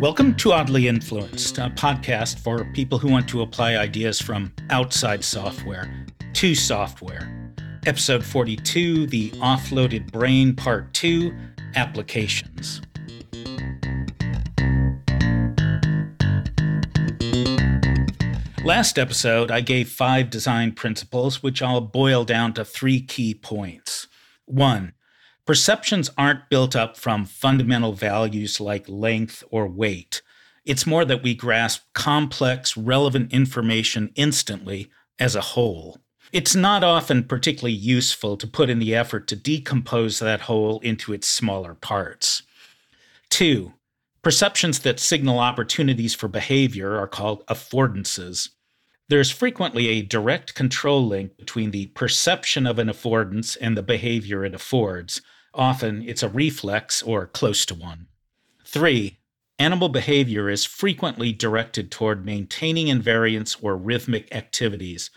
Welcome to Oddly Influenced, a podcast for people who want to apply ideas from outside software to software. Episode 42 The Offloaded Brain, Part 2 Applications. Last episode, I gave five design principles, which I'll boil down to three key points. One, Perceptions aren't built up from fundamental values like length or weight. It's more that we grasp complex, relevant information instantly as a whole. It's not often particularly useful to put in the effort to decompose that whole into its smaller parts. Two, perceptions that signal opportunities for behavior are called affordances. There's frequently a direct control link between the perception of an affordance and the behavior it affords. Often it's a reflex or close to one. Three, animal behavior is frequently directed toward maintaining invariance or rhythmic activities.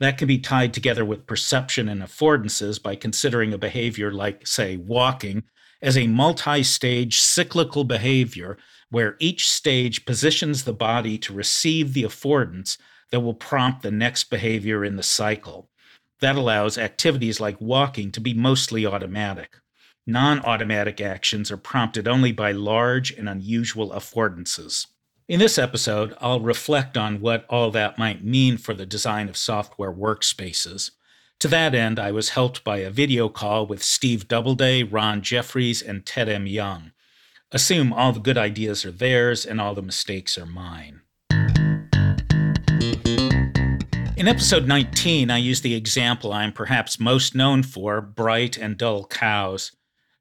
That can be tied together with perception and affordances by considering a behavior like, say, walking as a multi stage cyclical behavior where each stage positions the body to receive the affordance that will prompt the next behavior in the cycle. That allows activities like walking to be mostly automatic. Non automatic actions are prompted only by large and unusual affordances. In this episode, I'll reflect on what all that might mean for the design of software workspaces. To that end, I was helped by a video call with Steve Doubleday, Ron Jeffries, and Ted M. Young. Assume all the good ideas are theirs and all the mistakes are mine. In episode 19, I used the example I'm perhaps most known for bright and dull cows.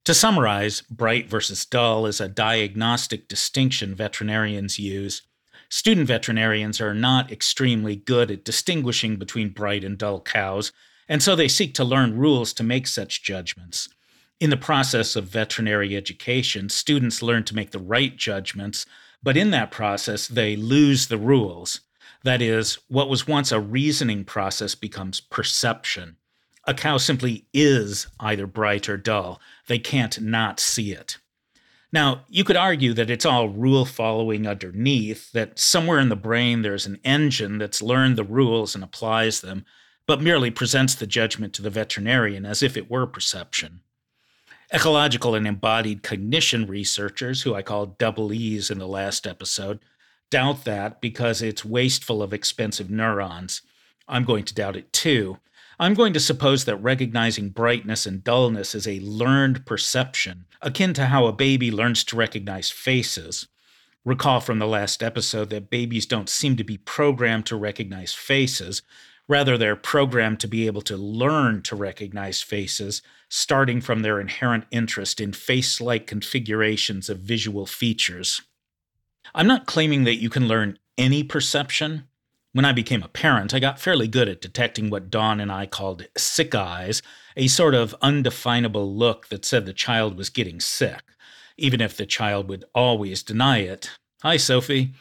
To summarize, bright versus dull is a diagnostic distinction veterinarians use. Student veterinarians are not extremely good at distinguishing between bright and dull cows, and so they seek to learn rules to make such judgments. In the process of veterinary education, students learn to make the right judgments, but in that process, they lose the rules. That is, what was once a reasoning process becomes perception a cow simply is either bright or dull. They can't not see it. Now, you could argue that it's all rule following underneath, that somewhere in the brain there's an engine that's learned the rules and applies them, but merely presents the judgment to the veterinarian as if it were perception. Ecological and embodied cognition researchers, who I called double E's in the last episode, doubt that because it's wasteful of expensive neurons. I'm going to doubt it too. I'm going to suppose that recognizing brightness and dullness is a learned perception, akin to how a baby learns to recognize faces. Recall from the last episode that babies don't seem to be programmed to recognize faces. Rather, they're programmed to be able to learn to recognize faces, starting from their inherent interest in face like configurations of visual features. I'm not claiming that you can learn any perception, when I became a parent, I got fairly good at detecting what Dawn and I called sick eyes, a sort of undefinable look that said the child was getting sick, even if the child would always deny it. Hi, Sophie.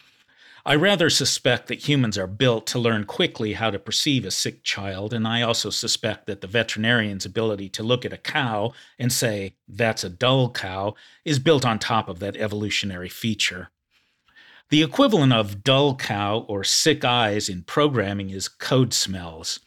I rather suspect that humans are built to learn quickly how to perceive a sick child, and I also suspect that the veterinarian's ability to look at a cow and say, that's a dull cow, is built on top of that evolutionary feature. The equivalent of dull cow or sick eyes in programming is code smells.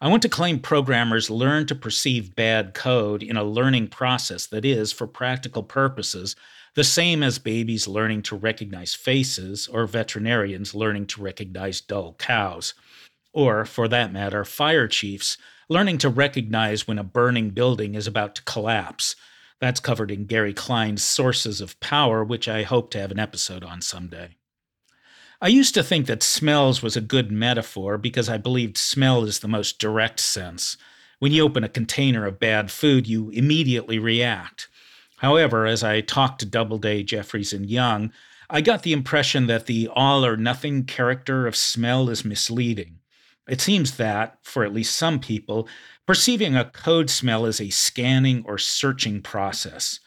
I want to claim programmers learn to perceive bad code in a learning process that is, for practical purposes, the same as babies learning to recognize faces or veterinarians learning to recognize dull cows. Or, for that matter, fire chiefs learning to recognize when a burning building is about to collapse. That's covered in Gary Klein's Sources of Power, which I hope to have an episode on someday. I used to think that smells was a good metaphor because I believed smell is the most direct sense. When you open a container of bad food, you immediately react. However, as I talked to Doubleday, Jeffries, and Young, I got the impression that the all or nothing character of smell is misleading. It seems that, for at least some people, perceiving a code smell is a scanning or searching process.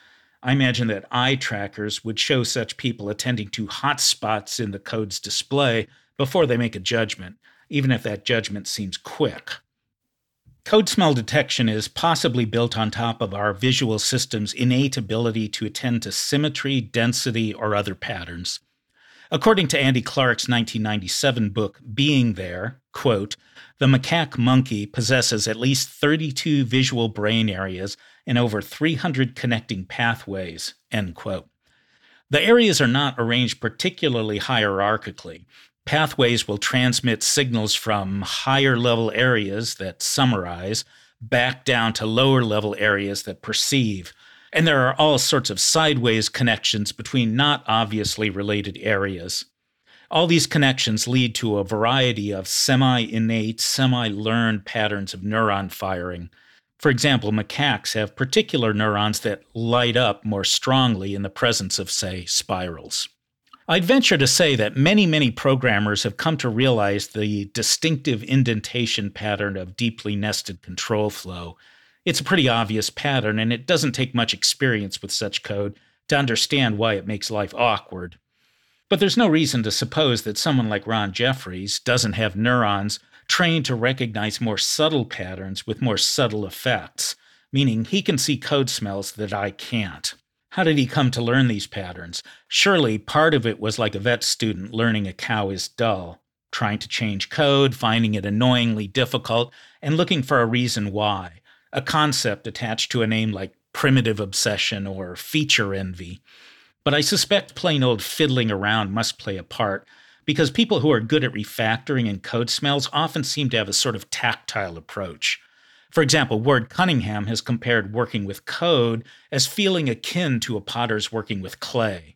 I imagine that eye trackers would show such people attending to hot spots in the code's display before they make a judgment, even if that judgment seems quick. Code smell detection is possibly built on top of our visual system's innate ability to attend to symmetry, density, or other patterns. According to Andy Clark's 1997 book, Being There, quote, the macaque monkey possesses at least 32 visual brain areas and over 300 connecting pathways, end quote. The areas are not arranged particularly hierarchically. Pathways will transmit signals from higher level areas that summarize back down to lower level areas that perceive. And there are all sorts of sideways connections between not obviously related areas. All these connections lead to a variety of semi innate, semi learned patterns of neuron firing. For example, macaques have particular neurons that light up more strongly in the presence of, say, spirals. I'd venture to say that many, many programmers have come to realize the distinctive indentation pattern of deeply nested control flow. It's a pretty obvious pattern, and it doesn't take much experience with such code to understand why it makes life awkward. But there's no reason to suppose that someone like Ron Jeffries doesn't have neurons trained to recognize more subtle patterns with more subtle effects, meaning he can see code smells that I can't. How did he come to learn these patterns? Surely part of it was like a vet student learning a cow is dull, trying to change code, finding it annoyingly difficult, and looking for a reason why, a concept attached to a name like primitive obsession or feature envy. But I suspect plain old fiddling around must play a part, because people who are good at refactoring and code smells often seem to have a sort of tactile approach. For example, Ward Cunningham has compared working with code as feeling akin to a potter's working with clay.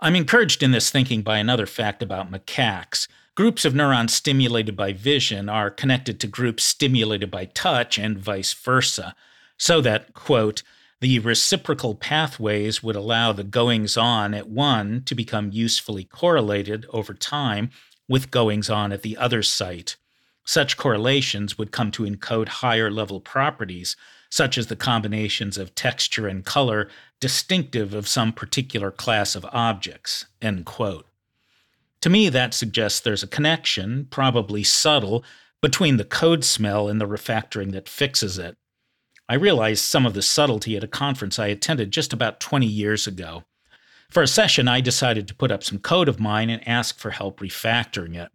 I'm encouraged in this thinking by another fact about macaques. Groups of neurons stimulated by vision are connected to groups stimulated by touch and vice versa, so that, quote, the reciprocal pathways would allow the goings on at one to become usefully correlated over time with goings on at the other site. Such correlations would come to encode higher level properties, such as the combinations of texture and color distinctive of some particular class of objects. End quote. To me, that suggests there's a connection, probably subtle, between the code smell and the refactoring that fixes it. I realized some of the subtlety at a conference I attended just about 20 years ago. For a session, I decided to put up some code of mine and ask for help refactoring it.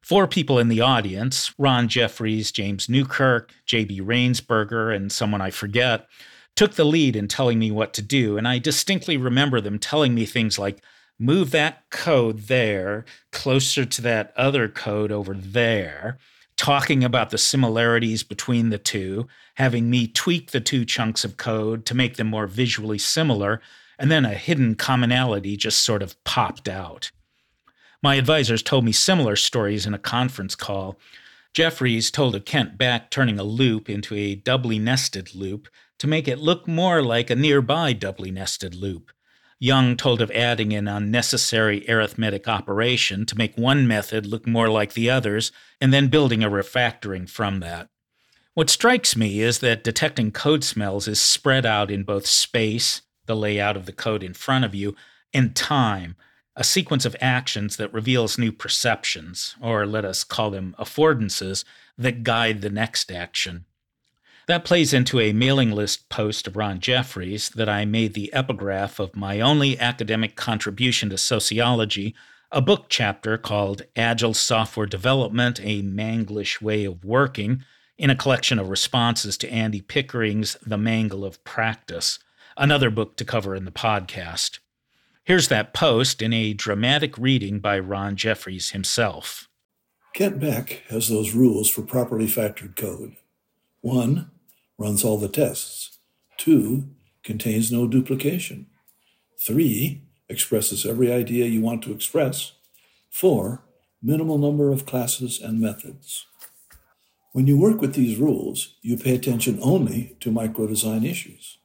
Four people in the audience Ron Jeffries, James Newkirk, J.B. Rainsberger, and someone I forget took the lead in telling me what to do. And I distinctly remember them telling me things like, move that code there closer to that other code over there talking about the similarities between the two, having me tweak the two chunks of code to make them more visually similar, and then a hidden commonality just sort of popped out. My advisors told me similar stories in a conference call. Jeffries told of Kent Beck turning a loop into a doubly nested loop to make it look more like a nearby doubly nested loop. Young told of adding an unnecessary arithmetic operation to make one method look more like the others, and then building a refactoring from that. What strikes me is that detecting code smells is spread out in both space, the layout of the code in front of you, and time, a sequence of actions that reveals new perceptions, or let us call them affordances, that guide the next action. That plays into a mailing list post of Ron Jeffries that I made the epigraph of my only academic contribution to sociology, a book chapter called Agile Software Development A Manglish Way of Working, in a collection of responses to Andy Pickering's The Mangle of Practice, another book to cover in the podcast. Here's that post in a dramatic reading by Ron Jeffries himself. Kent Beck has those rules for properly factored code. One, runs all the tests. Two, contains no duplication. Three, expresses every idea you want to express. Four, minimal number of classes and methods. When you work with these rules, you pay attention only to micro design issues.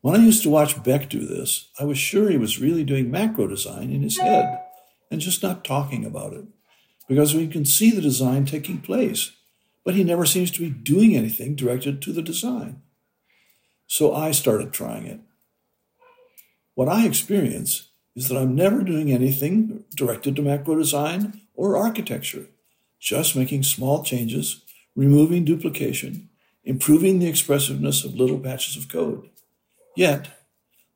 When I used to watch Beck do this, I was sure he was really doing macro design in his head and just not talking about it, because we can see the design taking place but he never seems to be doing anything directed to the design. So I started trying it. What I experience is that I'm never doing anything directed to macro design or architecture, just making small changes, removing duplication, improving the expressiveness of little patches of code. Yet,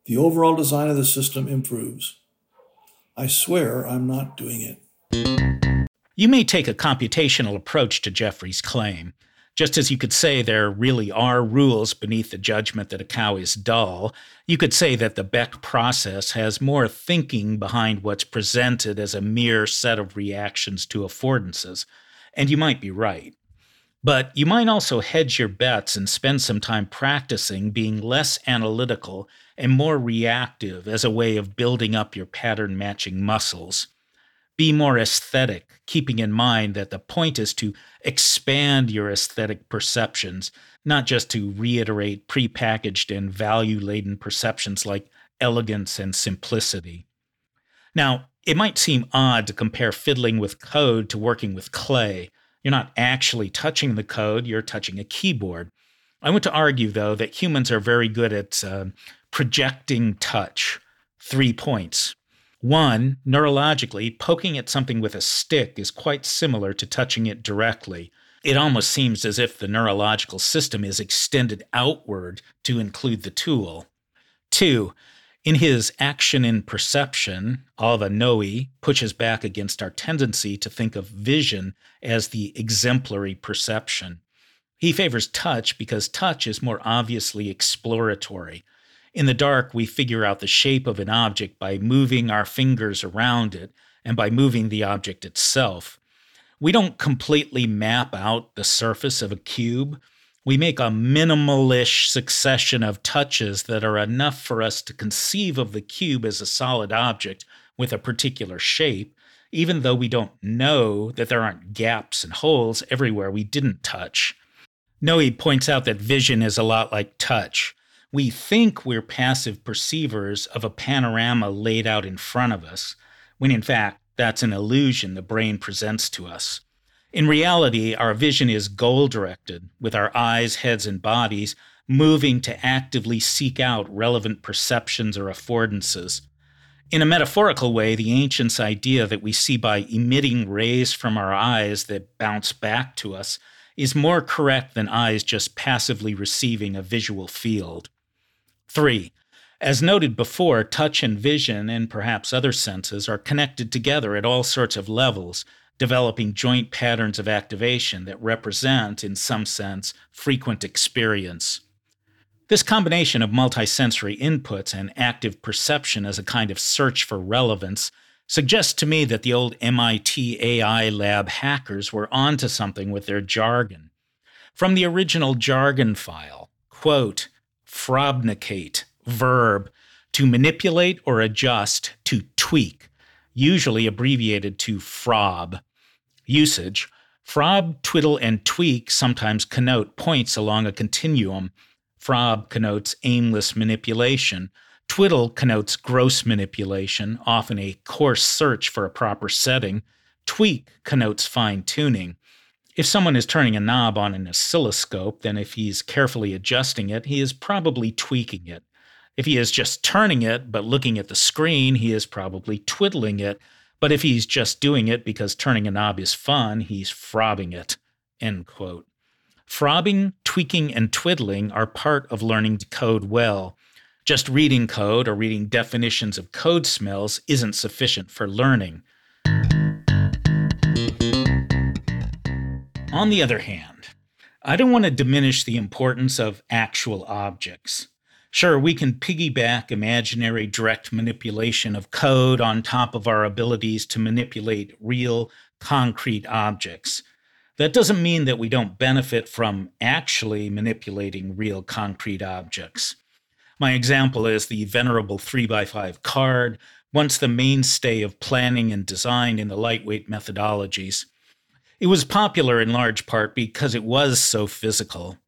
the overall design of the system improves. I swear I'm not doing it. You may take a computational approach to Jeffries' claim. Just as you could say there really are rules beneath the judgment that a cow is dull, you could say that the Beck process has more thinking behind what's presented as a mere set of reactions to affordances. And you might be right. But you might also hedge your bets and spend some time practicing being less analytical and more reactive as a way of building up your pattern matching muscles. Be more aesthetic, keeping in mind that the point is to expand your aesthetic perceptions, not just to reiterate prepackaged and value laden perceptions like elegance and simplicity. Now, it might seem odd to compare fiddling with code to working with clay. You're not actually touching the code, you're touching a keyboard. I want to argue, though, that humans are very good at uh, projecting touch. Three points. One, neurologically, poking at something with a stick is quite similar to touching it directly. It almost seems as if the neurological system is extended outward to include the tool. Two, in his Action in Perception, Alva Noe pushes back against our tendency to think of vision as the exemplary perception. He favors touch because touch is more obviously exploratory. In the dark, we figure out the shape of an object by moving our fingers around it and by moving the object itself. We don't completely map out the surface of a cube. We make a minimalish succession of touches that are enough for us to conceive of the cube as a solid object with a particular shape, even though we don't know that there aren't gaps and holes everywhere we didn't touch. Noe points out that vision is a lot like touch we think we're passive perceivers of a panorama laid out in front of us, when in fact, that's an illusion the brain presents to us. In reality, our vision is goal directed, with our eyes, heads, and bodies moving to actively seek out relevant perceptions or affordances. In a metaphorical way, the ancients' idea that we see by emitting rays from our eyes that bounce back to us is more correct than eyes just passively receiving a visual field. Three, as noted before, touch and vision, and perhaps other senses, are connected together at all sorts of levels, developing joint patterns of activation that represent, in some sense, frequent experience. This combination of multisensory inputs and active perception as a kind of search for relevance suggests to me that the old MIT AI lab hackers were onto something with their jargon. From the original jargon file, quote, Frobnicate, verb, to manipulate or adjust, to tweak, usually abbreviated to frob. Usage Frob, twiddle, and tweak sometimes connote points along a continuum. Frob connotes aimless manipulation. Twiddle connotes gross manipulation, often a coarse search for a proper setting. Tweak connotes fine tuning. If someone is turning a knob on an oscilloscope, then if he's carefully adjusting it, he is probably tweaking it. If he is just turning it but looking at the screen, he is probably twiddling it. But if he's just doing it because turning a knob is fun, he's frobbing it. End quote. Frobbing, tweaking, and twiddling are part of learning to code well. Just reading code or reading definitions of code smells isn't sufficient for learning. On the other hand, I don't want to diminish the importance of actual objects. Sure, we can piggyback imaginary direct manipulation of code on top of our abilities to manipulate real, concrete objects. That doesn't mean that we don't benefit from actually manipulating real, concrete objects. My example is the venerable 3x5 card, once the mainstay of planning and design in the lightweight methodologies. It was popular in large part because it was so physical.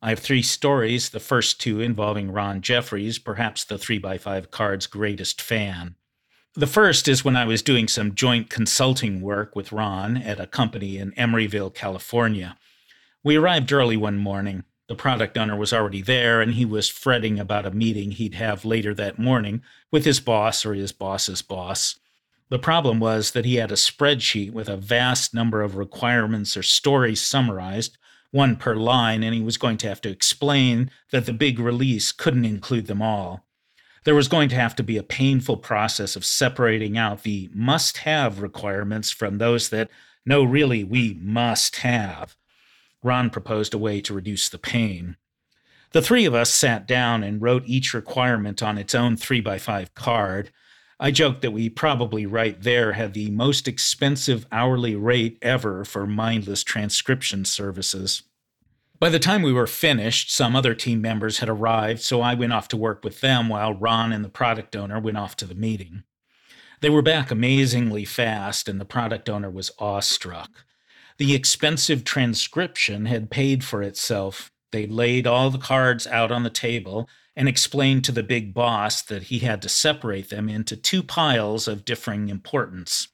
I have three stories, the first two involving Ron Jeffries, perhaps the 3x5 card's greatest fan. The first is when I was doing some joint consulting work with Ron at a company in Emeryville, California. We arrived early one morning. The product owner was already there, and he was fretting about a meeting he'd have later that morning with his boss or his boss's boss. The problem was that he had a spreadsheet with a vast number of requirements or stories summarized, one per line, and he was going to have to explain that the big release couldn't include them all. There was going to have to be a painful process of separating out the must have requirements from those that, no, really, we must have. Ron proposed a way to reduce the pain. The three of us sat down and wrote each requirement on its own 3x5 card. I joked that we probably right there had the most expensive hourly rate ever for mindless transcription services. By the time we were finished, some other team members had arrived, so I went off to work with them while Ron and the product owner went off to the meeting. They were back amazingly fast, and the product owner was awestruck. The expensive transcription had paid for itself. They laid all the cards out on the table and explained to the big boss that he had to separate them into two piles of differing importance.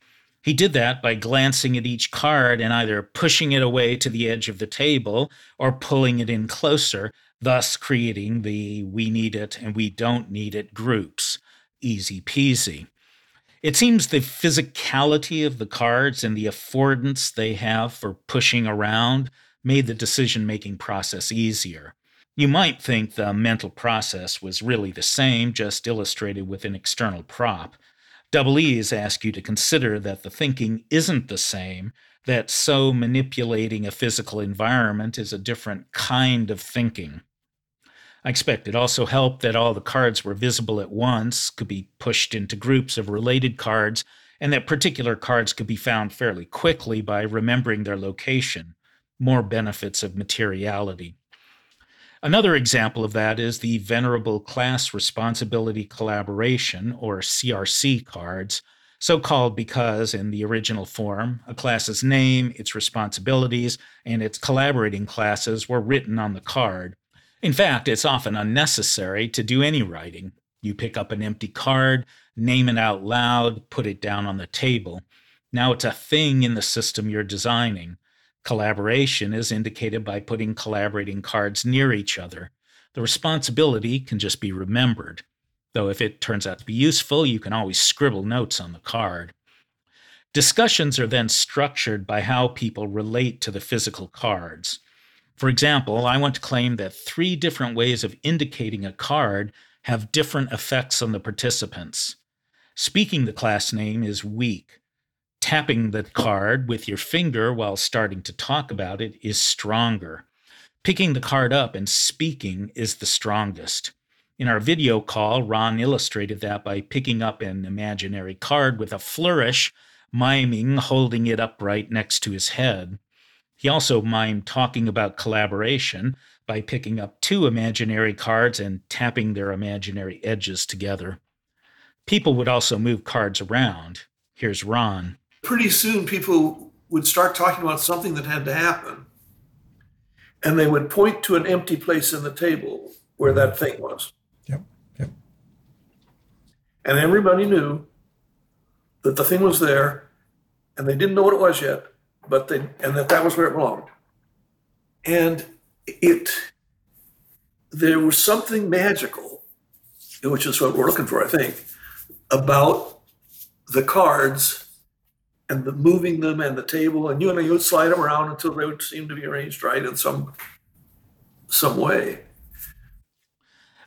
He did that by glancing at each card and either pushing it away to the edge of the table or pulling it in closer, thus creating the we need it and we don't need it groups. Easy peasy. It seems the physicality of the cards and the affordance they have for pushing around made the decision making process easier. You might think the mental process was really the same, just illustrated with an external prop. Double E's ask you to consider that the thinking isn't the same, that so manipulating a physical environment is a different kind of thinking. I expect it also helped that all the cards were visible at once, could be pushed into groups of related cards, and that particular cards could be found fairly quickly by remembering their location. More benefits of materiality. Another example of that is the Venerable Class Responsibility Collaboration, or CRC cards, so called because, in the original form, a class's name, its responsibilities, and its collaborating classes were written on the card. In fact, it's often unnecessary to do any writing. You pick up an empty card, name it out loud, put it down on the table. Now it's a thing in the system you're designing. Collaboration is indicated by putting collaborating cards near each other. The responsibility can just be remembered, though if it turns out to be useful, you can always scribble notes on the card. Discussions are then structured by how people relate to the physical cards. For example, I want to claim that three different ways of indicating a card have different effects on the participants. Speaking the class name is weak. Tapping the card with your finger while starting to talk about it is stronger. Picking the card up and speaking is the strongest. In our video call, Ron illustrated that by picking up an imaginary card with a flourish, miming holding it upright next to his head. He also mimed talking about collaboration by picking up two imaginary cards and tapping their imaginary edges together. People would also move cards around. Here's Ron. Pretty soon, people would start talking about something that had to happen. And they would point to an empty place in the table where that thing was. Yep. Yep. And everybody knew that the thing was there, and they didn't know what it was yet but they and that that was where it belonged. And it there was something magical, which is what we're looking for, I think, about the cards and the moving them and the table, and you know you would slide them around until they would seem to be arranged right in some some way.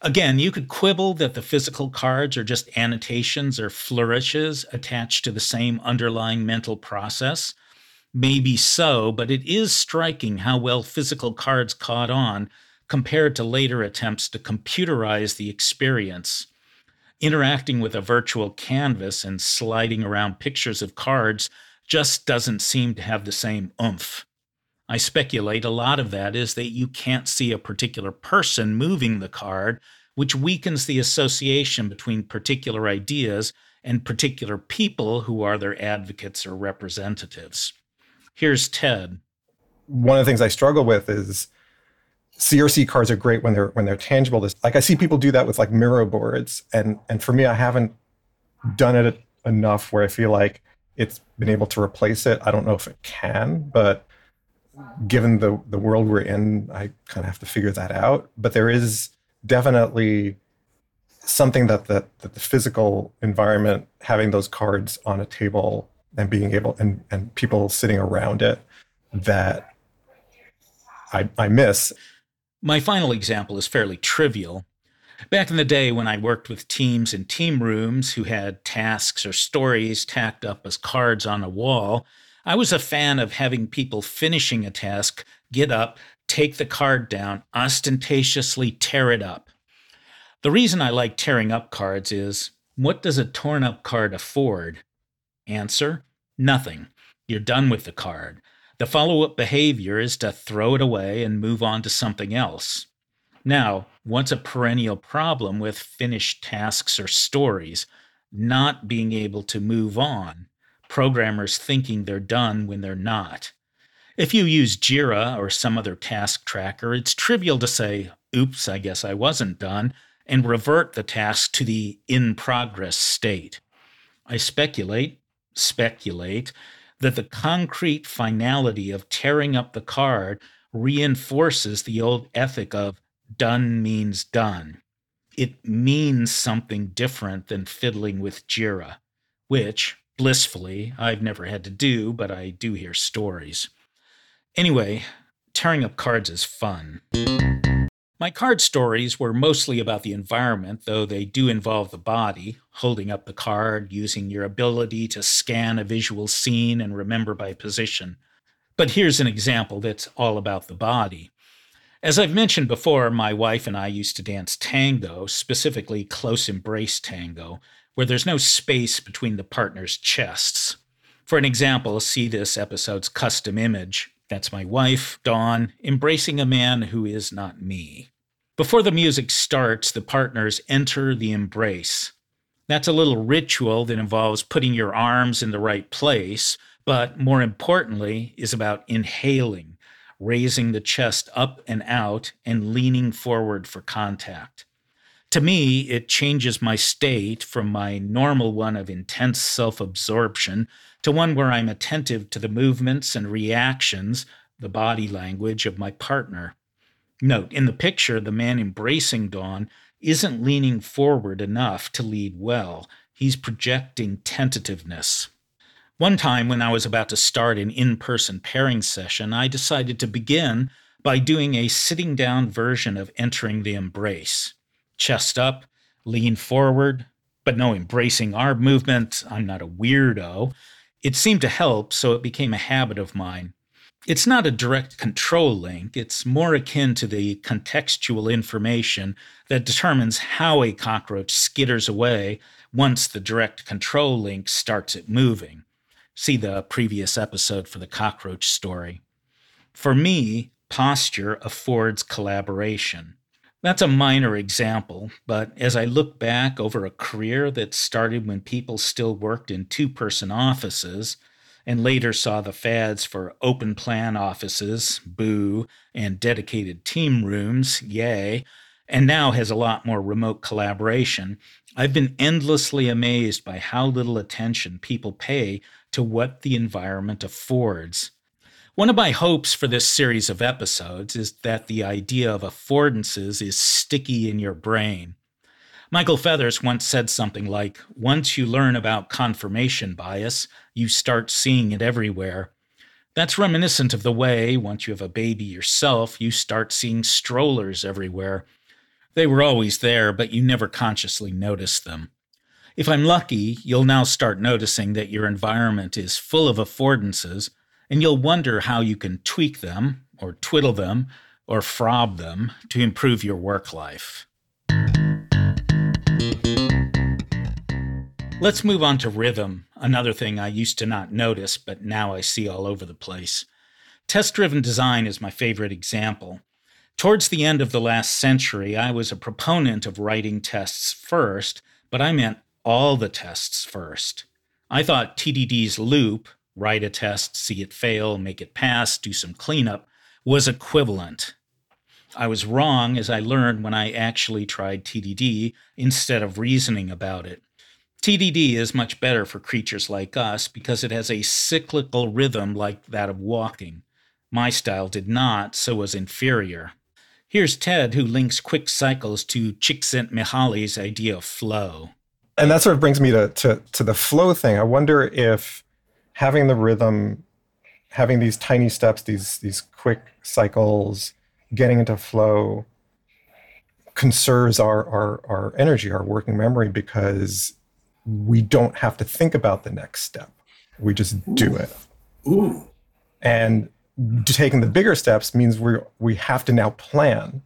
Again, you could quibble that the physical cards are just annotations or flourishes attached to the same underlying mental process. Maybe so, but it is striking how well physical cards caught on compared to later attempts to computerize the experience. Interacting with a virtual canvas and sliding around pictures of cards just doesn't seem to have the same oomph. I speculate a lot of that is that you can't see a particular person moving the card, which weakens the association between particular ideas and particular people who are their advocates or representatives. Here's Ted. One of the things I struggle with is CRC cards are great when they're when they're tangible. Like I see people do that with like Miro boards, and and for me, I haven't done it enough where I feel like it's been able to replace it. I don't know if it can, but given the the world we're in, I kind of have to figure that out. But there is definitely something that the, that the physical environment, having those cards on a table and being able and and people sitting around it that I, I miss. My final example is fairly trivial. Back in the day when I worked with teams in team rooms who had tasks or stories tacked up as cards on a wall, I was a fan of having people finishing a task get up, take the card down, ostentatiously tear it up. The reason I like tearing up cards is what does a torn up card afford? Answer nothing. You're done with the card. The follow up behavior is to throw it away and move on to something else. Now, what's a perennial problem with finished tasks or stories? Not being able to move on, programmers thinking they're done when they're not. If you use Jira or some other task tracker, it's trivial to say, oops, I guess I wasn't done, and revert the task to the in progress state. I speculate, speculate, that the concrete finality of tearing up the card reinforces the old ethic of done means done. It means something different than fiddling with Jira, which, blissfully, I've never had to do, but I do hear stories. Anyway, tearing up cards is fun. My card stories were mostly about the environment, though they do involve the body, holding up the card, using your ability to scan a visual scene and remember by position. But here's an example that's all about the body. As I've mentioned before, my wife and I used to dance tango, specifically close embrace tango, where there's no space between the partners' chests. For an example, see this episode's custom image. That's my wife, Dawn, embracing a man who is not me. Before the music starts, the partners enter the embrace. That's a little ritual that involves putting your arms in the right place, but more importantly, is about inhaling, raising the chest up and out, and leaning forward for contact. To me, it changes my state from my normal one of intense self absorption to one where I'm attentive to the movements and reactions, the body language of my partner. Note, in the picture, the man embracing Dawn isn't leaning forward enough to lead well. He's projecting tentativeness. One time, when I was about to start an in person pairing session, I decided to begin by doing a sitting down version of entering the embrace. Chest up, lean forward, but no embracing arm movement. I'm not a weirdo. It seemed to help, so it became a habit of mine. It's not a direct control link, it's more akin to the contextual information that determines how a cockroach skitters away once the direct control link starts it moving. See the previous episode for the cockroach story. For me, posture affords collaboration. That's a minor example, but as I look back over a career that started when people still worked in two person offices and later saw the fads for open plan offices, boo, and dedicated team rooms, yay, and now has a lot more remote collaboration, I've been endlessly amazed by how little attention people pay to what the environment affords. One of my hopes for this series of episodes is that the idea of affordances is sticky in your brain. Michael Feathers once said something like Once you learn about confirmation bias, you start seeing it everywhere. That's reminiscent of the way, once you have a baby yourself, you start seeing strollers everywhere. They were always there, but you never consciously noticed them. If I'm lucky, you'll now start noticing that your environment is full of affordances and you'll wonder how you can tweak them, or twiddle them, or frob them to improve your work life. Let's move on to rhythm, another thing I used to not notice, but now I see all over the place. Test driven design is my favorite example. Towards the end of the last century, I was a proponent of writing tests first, but I meant all the tests first. I thought TDD's loop, write a test, see it fail, make it pass, do some cleanup, was equivalent. I was wrong as I learned when I actually tried TDD instead of reasoning about it. TDD is much better for creatures like us because it has a cyclical rhythm like that of walking. My style did not, so was inferior. Here's Ted, who links quick cycles to Csikszentmihalyi's idea of flow. And that sort of brings me to, to, to the flow thing. I wonder if having the rhythm, having these tiny steps, these these quick cycles, getting into flow conserves our, our, our energy, our working memory, because we don't have to think about the next step. We just Ooh. do it. Ooh. And taking the bigger steps means we we have to now plan.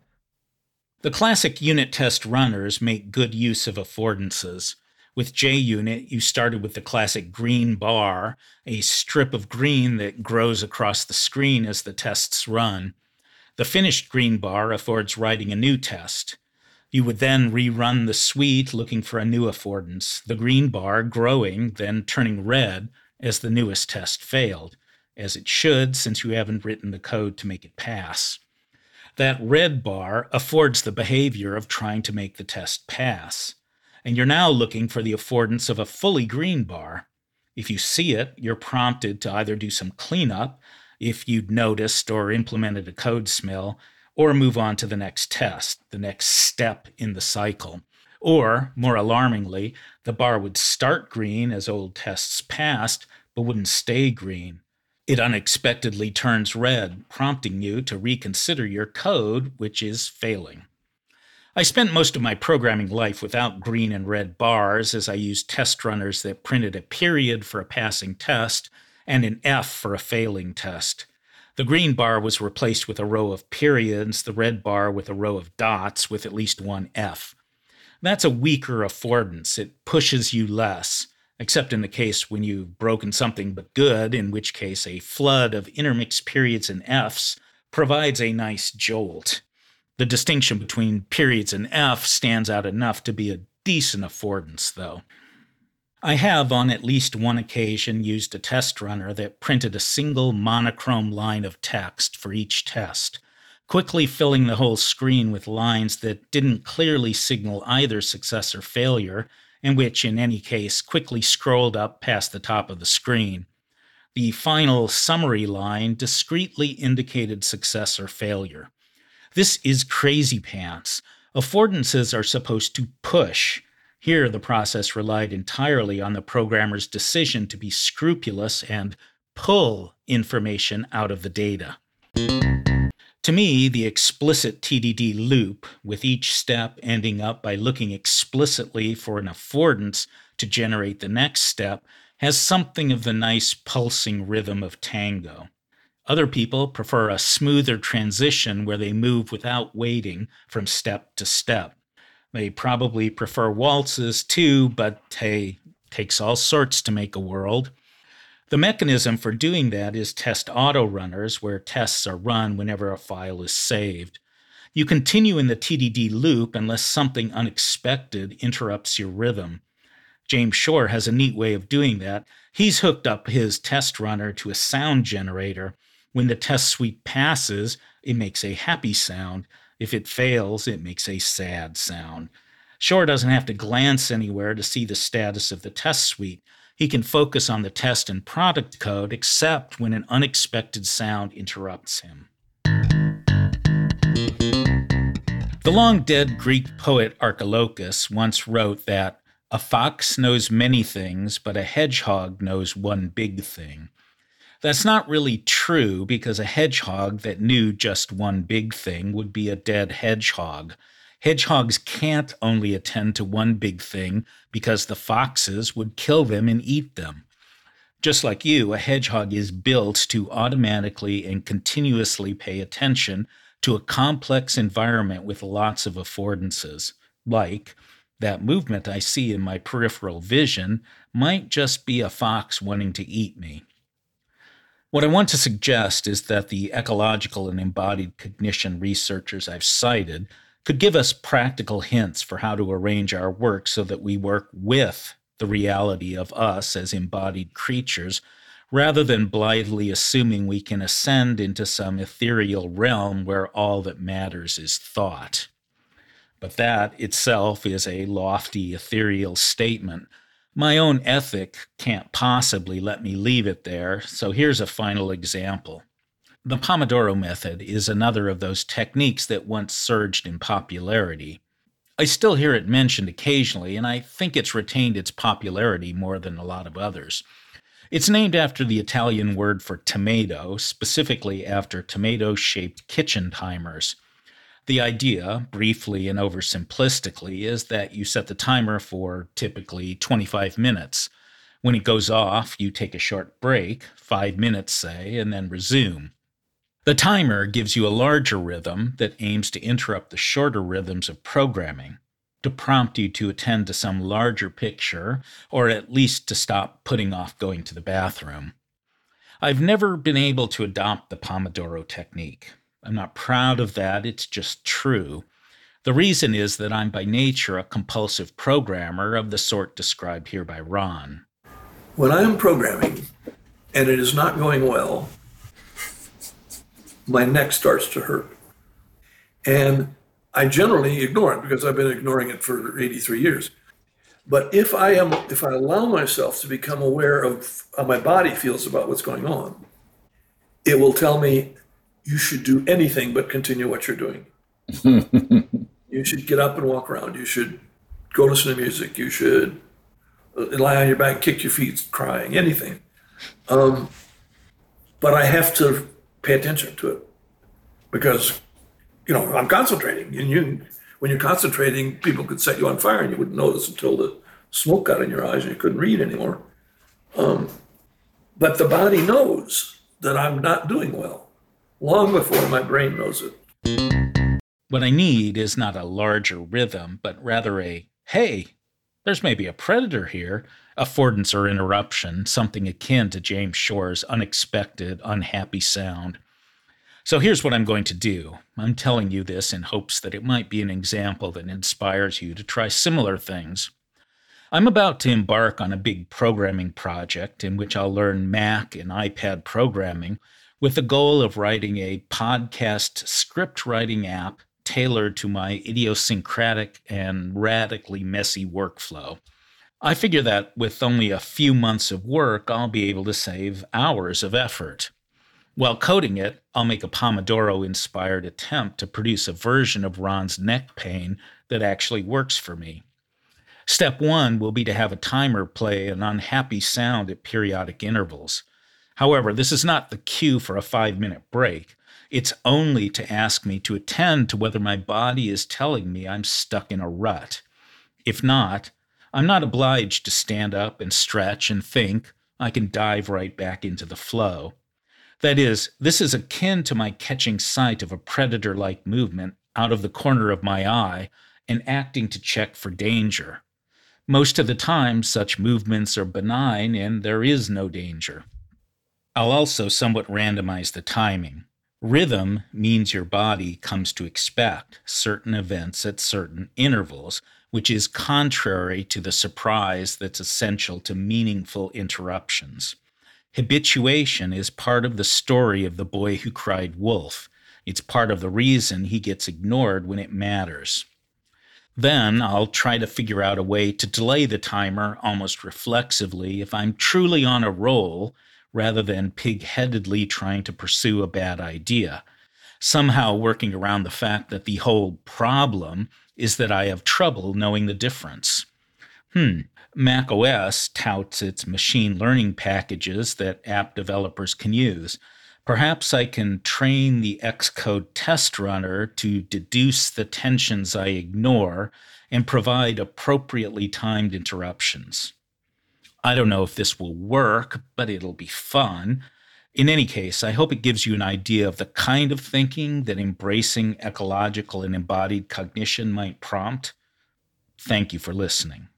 The classic unit test runners make good use of affordances. With JUnit, you started with the classic green bar, a strip of green that grows across the screen as the tests run. The finished green bar affords writing a new test. You would then rerun the suite looking for a new affordance, the green bar growing, then turning red as the newest test failed, as it should since you haven't written the code to make it pass. That red bar affords the behavior of trying to make the test pass and you're now looking for the affordance of a fully green bar. If you see it, you're prompted to either do some cleanup if you'd noticed or implemented a code smell, or move on to the next test, the next step in the cycle. Or, more alarmingly, the bar would start green as old tests passed, but wouldn't stay green. It unexpectedly turns red, prompting you to reconsider your code, which is failing. I spent most of my programming life without green and red bars as I used test runners that printed a period for a passing test and an F for a failing test. The green bar was replaced with a row of periods, the red bar with a row of dots with at least one F. That's a weaker affordance. It pushes you less, except in the case when you've broken something but good, in which case a flood of intermixed periods and Fs provides a nice jolt. The distinction between periods and F stands out enough to be a decent affordance, though. I have, on at least one occasion, used a test runner that printed a single monochrome line of text for each test, quickly filling the whole screen with lines that didn't clearly signal either success or failure, and which, in any case, quickly scrolled up past the top of the screen. The final summary line discreetly indicated success or failure. This is crazy pants. Affordances are supposed to push. Here, the process relied entirely on the programmer's decision to be scrupulous and pull information out of the data. To me, the explicit TDD loop, with each step ending up by looking explicitly for an affordance to generate the next step, has something of the nice pulsing rhythm of tango. Other people prefer a smoother transition where they move without waiting from step to step. They probably prefer waltzes too, but hey, takes all sorts to make a world. The mechanism for doing that is test auto runners, where tests are run whenever a file is saved. You continue in the TDD loop unless something unexpected interrupts your rhythm. James Shore has a neat way of doing that. He's hooked up his test runner to a sound generator when the test suite passes, it makes a happy sound. If it fails, it makes a sad sound. Shore doesn't have to glance anywhere to see the status of the test suite. He can focus on the test and product code except when an unexpected sound interrupts him. The long dead Greek poet Archilochus once wrote that a fox knows many things, but a hedgehog knows one big thing. That's not really true because a hedgehog that knew just one big thing would be a dead hedgehog. Hedgehogs can't only attend to one big thing because the foxes would kill them and eat them. Just like you, a hedgehog is built to automatically and continuously pay attention to a complex environment with lots of affordances, like that movement I see in my peripheral vision might just be a fox wanting to eat me. What I want to suggest is that the ecological and embodied cognition researchers I've cited could give us practical hints for how to arrange our work so that we work with the reality of us as embodied creatures rather than blithely assuming we can ascend into some ethereal realm where all that matters is thought. But that itself is a lofty ethereal statement my own ethic can't possibly let me leave it there, so here's a final example. The Pomodoro method is another of those techniques that once surged in popularity. I still hear it mentioned occasionally, and I think it's retained its popularity more than a lot of others. It's named after the Italian word for tomato, specifically after tomato shaped kitchen timers. The idea, briefly and oversimplistically, is that you set the timer for typically 25 minutes. When it goes off, you take a short break, five minutes, say, and then resume. The timer gives you a larger rhythm that aims to interrupt the shorter rhythms of programming, to prompt you to attend to some larger picture, or at least to stop putting off going to the bathroom. I've never been able to adopt the Pomodoro technique. I'm not proud of that, it's just true. The reason is that I'm by nature a compulsive programmer of the sort described here by Ron. When I am programming and it is not going well, my neck starts to hurt. And I generally ignore it because I've been ignoring it for 83 years. But if I am if I allow myself to become aware of how my body feels about what's going on, it will tell me you should do anything but continue what you're doing. you should get up and walk around. You should go listen to music. You should uh, lie on your back, kick your feet, crying, anything. Um, but I have to pay attention to it because you know I'm concentrating, and you when you're concentrating, people could set you on fire, and you wouldn't notice until the smoke got in your eyes and you couldn't read anymore. Um, but the body knows that I'm not doing well long before my brain knows it. What I need is not a larger rhythm, but rather a hey, there's maybe a predator here, affordance or interruption, something akin to James Shore's unexpected, unhappy sound. So here's what I'm going to do. I'm telling you this in hopes that it might be an example that inspires you to try similar things. I'm about to embark on a big programming project in which I'll learn Mac and iPad programming with the goal of writing a podcast script writing app tailored to my idiosyncratic and radically messy workflow. I figure that with only a few months of work, I'll be able to save hours of effort. While coding it, I'll make a Pomodoro inspired attempt to produce a version of Ron's neck pain that actually works for me. Step one will be to have a timer play an unhappy sound at periodic intervals. However, this is not the cue for a five minute break. It's only to ask me to attend to whether my body is telling me I'm stuck in a rut. If not, I'm not obliged to stand up and stretch and think. I can dive right back into the flow. That is, this is akin to my catching sight of a predator like movement out of the corner of my eye and acting to check for danger. Most of the time, such movements are benign and there is no danger. I'll also somewhat randomize the timing. Rhythm means your body comes to expect certain events at certain intervals, which is contrary to the surprise that's essential to meaningful interruptions. Habituation is part of the story of the boy who cried wolf. It's part of the reason he gets ignored when it matters. Then I'll try to figure out a way to delay the timer almost reflexively if I'm truly on a roll rather than pig headedly trying to pursue a bad idea. Somehow working around the fact that the whole problem is that I have trouble knowing the difference. Hmm, Mac OS touts its machine learning packages that app developers can use. Perhaps I can train the Xcode test runner to deduce the tensions I ignore and provide appropriately timed interruptions. I don't know if this will work, but it'll be fun. In any case, I hope it gives you an idea of the kind of thinking that embracing ecological and embodied cognition might prompt. Thank you for listening.